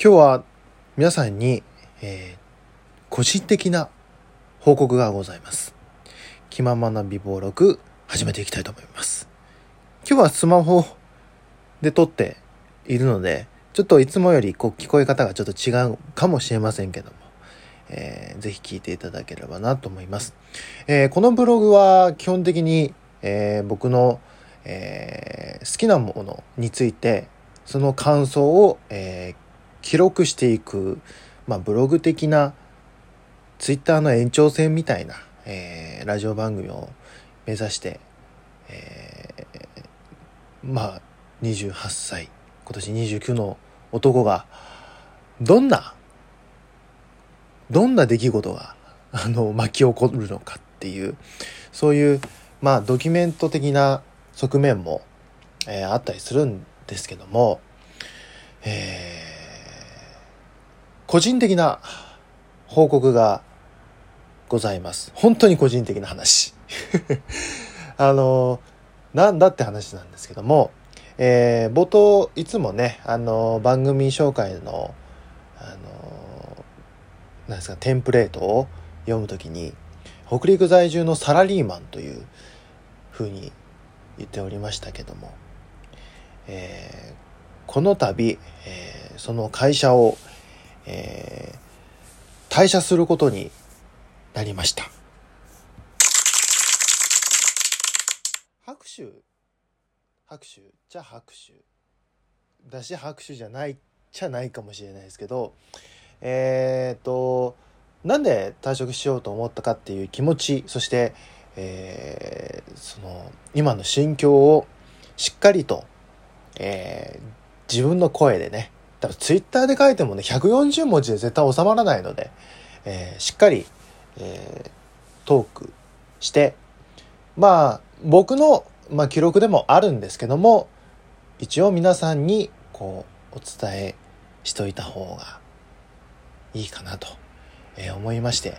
今日は皆さんに、えー、個人的な報告がございます。気ままな美貌録始めていきたいと思います。今日はスマホで撮っているので、ちょっといつもよりこう聞こえ方がちょっと違うかもしれませんけども、えー、ぜひ聞いていただければなと思います。えー、このブログは基本的に、えー、僕の、えー、好きなものについてその感想を、えー、記録していく、まあ、ブログ的なツイッターの延長線みたいな、えー、ラジオ番組を目指して、えー、まあ28歳今年29の男がどんなどんな出来事が あの巻き起こるのかっていうそういうまあドキュメント的な側面も、えー、あったりするんですけども、えー個人的な報告がございます。本当に個人的な話。あの、なんだって話なんですけども、えー、冒頭、いつもね、あの、番組紹介の、あの、なんですか、テンプレートを読むときに、北陸在住のサラリーマンというふうに言っておりましたけども、えー、この度、えー、その会社をえー、退社することになりました。拍手。拍手。じゃ拍手。だし拍手じゃないじゃないかもしれないですけどえっ、となんで退職しようと思ったかっていう気持ちそして、えー、その今の心境をしっかりと、えー、自分の声でね多分ツイッターで書いてもね、140文字で絶対収まらないので、えー、しっかり、えー、トークして、まあ、僕の、まあ、記録でもあるんですけども、一応皆さんに、こう、お伝えしといた方がいいかなと、えー、思いまして、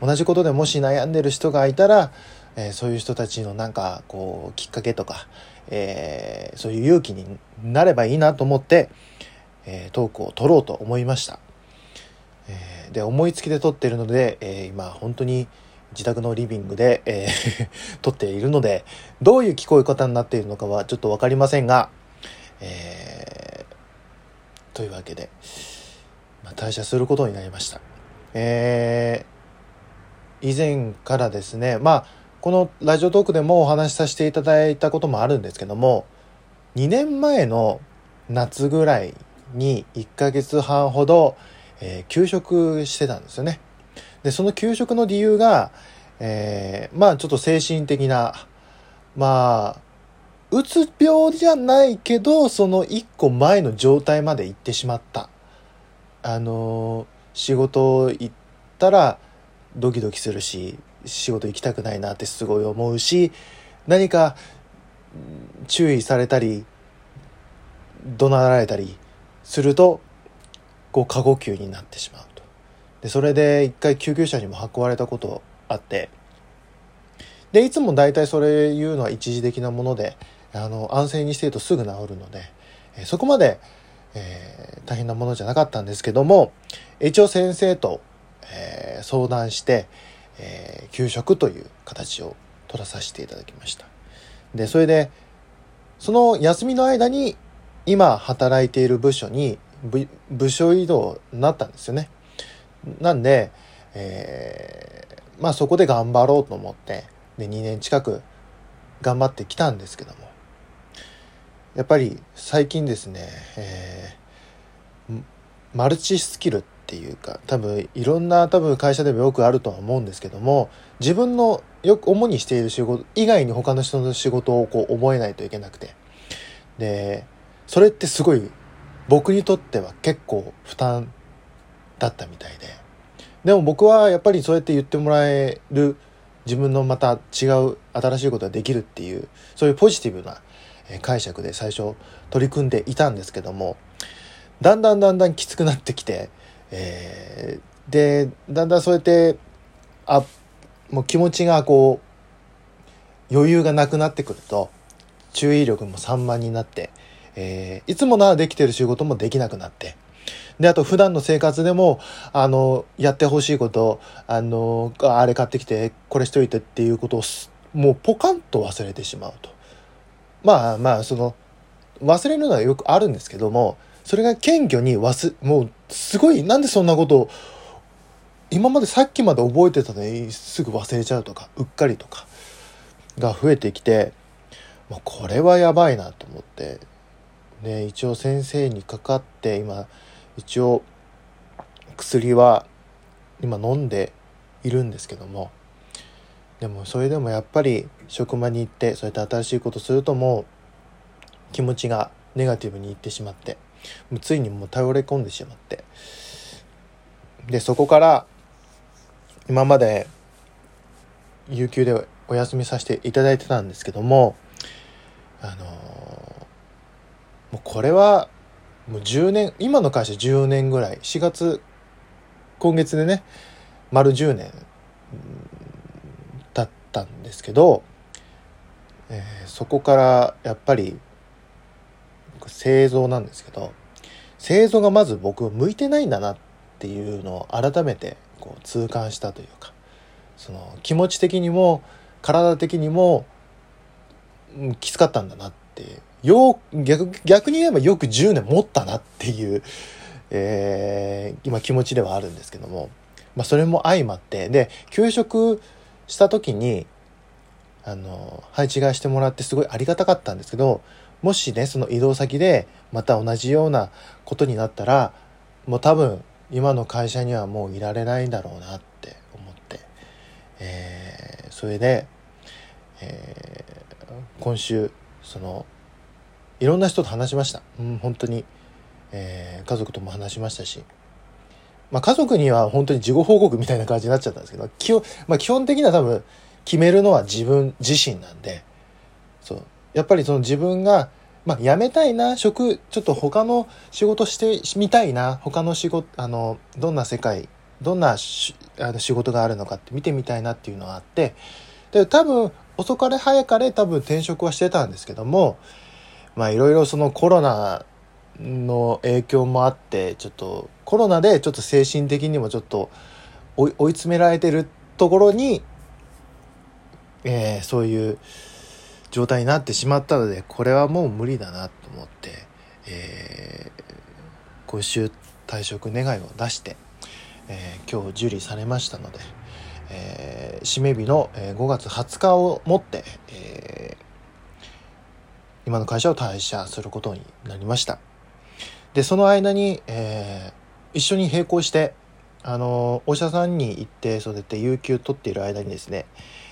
同じことでもし悩んでる人がいたら、えー、そういう人たちのなんか、こう、きっかけとか、えー、そういう勇気になればいいなと思って、えー、トークを撮ろうと思いました。えー、で、思いつきで撮っているので、えー、今本当に自宅のリビングで、えー 撮っているので、どういう聞こえ方になっているのかはちょっとわかりませんが、えー、というわけで、まあ、退社することになりました。えー、以前からですね、まあ、このラジオトークでもお話しさせていただいたこともあるんですけども、2年前の夏ぐらいに1ヶ月半ほど、えー、休職してたんですよね。で、その休職の理由が、えー、まあちょっと精神的な、まあ、うつ病じゃないけど、その一個前の状態まで行ってしまった。あのー、仕事行ったらドキドキするし、仕事行きたくないなってすごい思うし、何か注意されたり、怒鳴られたりするとこう過呼吸になってしまうと。でそれで一回救急車にも運ばれたことあって。でいつも大体それ言うのは一時的なものであの安静にしてるとすぐ治るので、えそこまで、えー、大変なものじゃなかったんですけども一応先生と、えー、相談して、えー、休職という形を取らさせていただきました。でそれでその休みの間に今働いている部署に部署移動になったんですよね。なんで、えー、まあそこで頑張ろうと思って、で、2年近く頑張ってきたんですけども、やっぱり最近ですね、えー、マルチスキルっていうか、多分いろんな多分会社でもよくあるとは思うんですけども、自分のよく主にしている仕事以外に他の人の仕事をこう覚えないといけなくて、で、それってすごい僕にとっては結構負担だったみたいで。でも僕はやっぱりそうやって言ってもらえる自分のまた違う新しいことができるっていうそういうポジティブな解釈で最初取り組んでいたんですけどもだんだんだんだんきつくなってきて、えー、でだんだんそうやってあもう気持ちがこう余裕がなくなってくると注意力も散漫になってえー、いつもならできてる仕事もできなくなって、であと普段の生活でもあのやってほしいことあのあれ買ってきてこれしといてっていうことをもうポカンと忘れてしまうと。まあまあその忘れるのはよくあるんですけどもそれが謙虚に忘もうすごいなんでそんなことを今までさっきまで覚えてたのにすぐ忘れちゃうとかうっかりとかが増えてきてもうこれはやばいなと思って。で一応先生にかかって今一応薬は今飲んでいるんですけども。でもそれでもやっぱり職場に行ってそうやって新しいことするともう気持ちがネガティブにいってしまって。もうついにもう倒れ込んでしまって。でそこから今まで有給でお休みさせていただいてたんですけどもあのもうこれはもう10年今の会社10年ぐらい。4月今月でね丸10年だったんですけど、えー、そこからやっぱり製造なんですけど製造がまず僕向いてないんだなっていうのを改めてこう痛感したというかその気持ち的にも体的にもきつかったんだなってよ逆逆に言えばよく10年持ったなっていう、えー、今気持ちではあるんですけども、まあ、それも相まって。で休職した時にあの配置換えしてもらってすごいありがたかったんですけどもしねその移動先でまた同じようなことになったらもう多分今の会社にはもういられないんだろうなって思って、えー、それで、えー、今週そのいろんな人と話しました、うん、本当に、えー、家族とも話しましたし、まあ、家族には本当に事後報告みたいな感じになっちゃったんですけど基本,、まあ、基本的には多分決めるのは自分自身なんで。そう。やっぱりその自分が、まあ、辞めたいな職ちょっと他の仕事してみたいな他の仕事あのどんな世界どんなあの仕事があるのかって見てみたいなっていうのがあって。で多分遅かれ早かれ多分転職はしてたんですけどもまあいろいろそのコロナの影響もあってちょっとコロナでちょっと精神的にもちょっと追い詰められてるところに、えー、そういう状態になってしまったのでこれはもう無理だなと思って、えー、今週退職願を出して、えー、今日受理されましたので、えー、締め日の5月20日をもって、えー、今の会社を退社することになりましたでその間に、えー、一緒に並行してあのお医者さんに行ってそうやって有給取っている間にですね、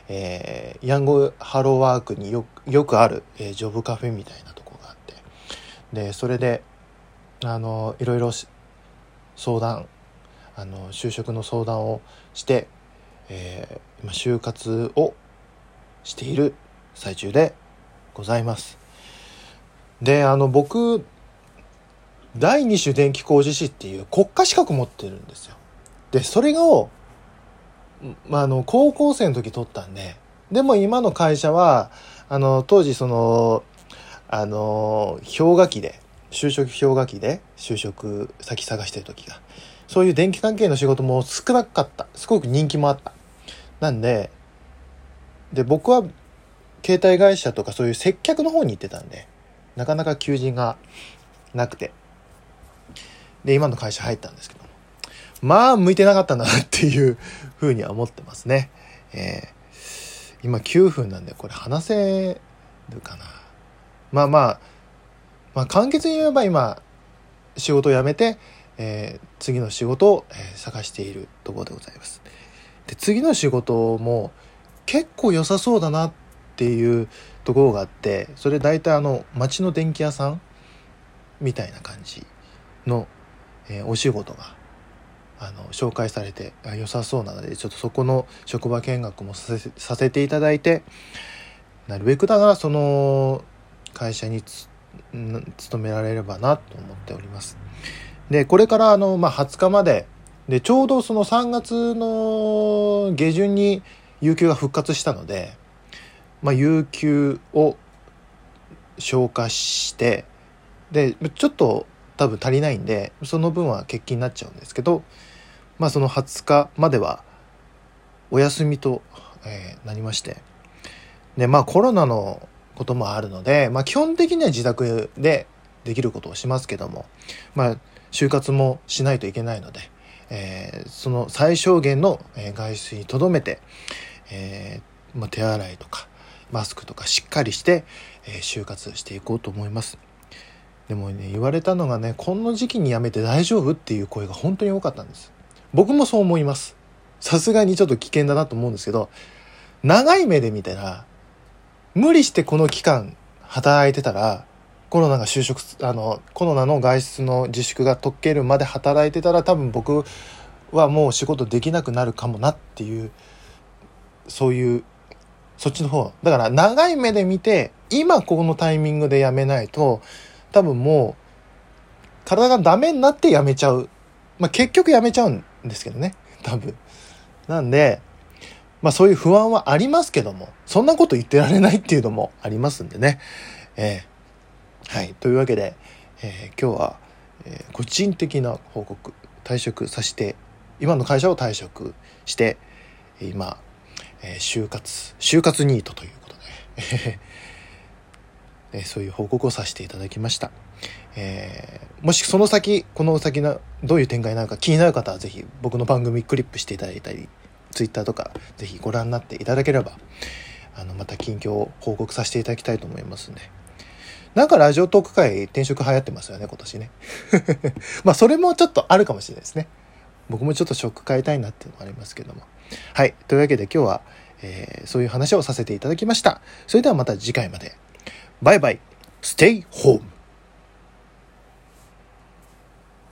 えー、ヤングハローワークによよくある、えー、ジョブカフェみたいなとこがあってでそれであのいろいろ相談あの就職の相談をして、えー、今就活をしている最中でございます。であの僕第二種電気工事士っていう国家資格持ってるんですよ。でそれを、まあ、の高校生の時取ったんででも今の会社はあの当時そのあの氷河期で就職氷河期で就職先探してる時がそういう電気関係の仕事も少なかったすごく人気もあったなんでで僕は携帯会社とかそういう接客の方に行ってたんでなかなか求人がなくて。で今の会社入ったんですけどまあ向いてなかったなっていうふうには思ってますね、えー、今9分なんでこれ話せるかな。まあまあまあ簡潔に言えば今仕事を辞めて、えー、次の仕事を、探しているところでございます。で次の仕事も結構良さそうだなっていうところがあってそれ大体あの町の電気屋さんみたいな感じの、えー、お仕事があの紹介されて良さそうなのでちょっとそこの職場見学もさせさせていただいてなるべくだがその会社に勤められればなと思っております。でこれからあの、まあ、20日まででちょうどその3月の下旬に有給が復活したのでまあ、有給を消化してでちょっと多分足りないんでその分は欠勤になっちゃうんですけどまあその20日まではお休みと、えーなりまして。でまあコロナのこともあるので、まあ、基本的には自宅でできることをしますけどもまあ就活もしないといけないので、えーその最小限の外出にとどめて、えーまあ、手洗いとかマスクとかしっかりして、えー就活していこうと思います。でもね言われたのがねこの時期に辞めて大丈夫っていう声が本当に多かったんです僕もそう思いますさすがにちょっと危険だなと思うんですけど長い目で見たら無理してこの期間働いてたらコロナが就職あのコロナの外出の自粛が解けるまで働いてたら多分僕はもう仕事できなくなるかもなっていうそういうそっちの方。だから長い目で見て今このタイミングで辞めないと多分もう体がダメになって辞めちゃう。まあ結局辞めちゃうんですけどね。多分。なんでまあそういう不安はありますけどもそんなこと言ってられないっていうのもありますんでね。えーはい。というわけで、えー今日は、えー個人的な報告退職させて今の会社を退職して今、えー就活就活ニートということで。え そういう報告をさせていただきました、えーもしその先この先のどういう展開なるか気になる方はぜひ僕の番組クリップしていただいたりツイッターとかぜひご覧になっていただければあのまた近況を報告させていただきたいと思いますんでなんかラジオトーク界転職流行ってますよね今年ね。まあそれもちょっとあるかもしれないですね。僕もちょっと食変えたいなっていうのもありますけども。はい。というわけで今日は、えーそういう話をさせていただきました。それではまた次回まで。バイバイ。Stay home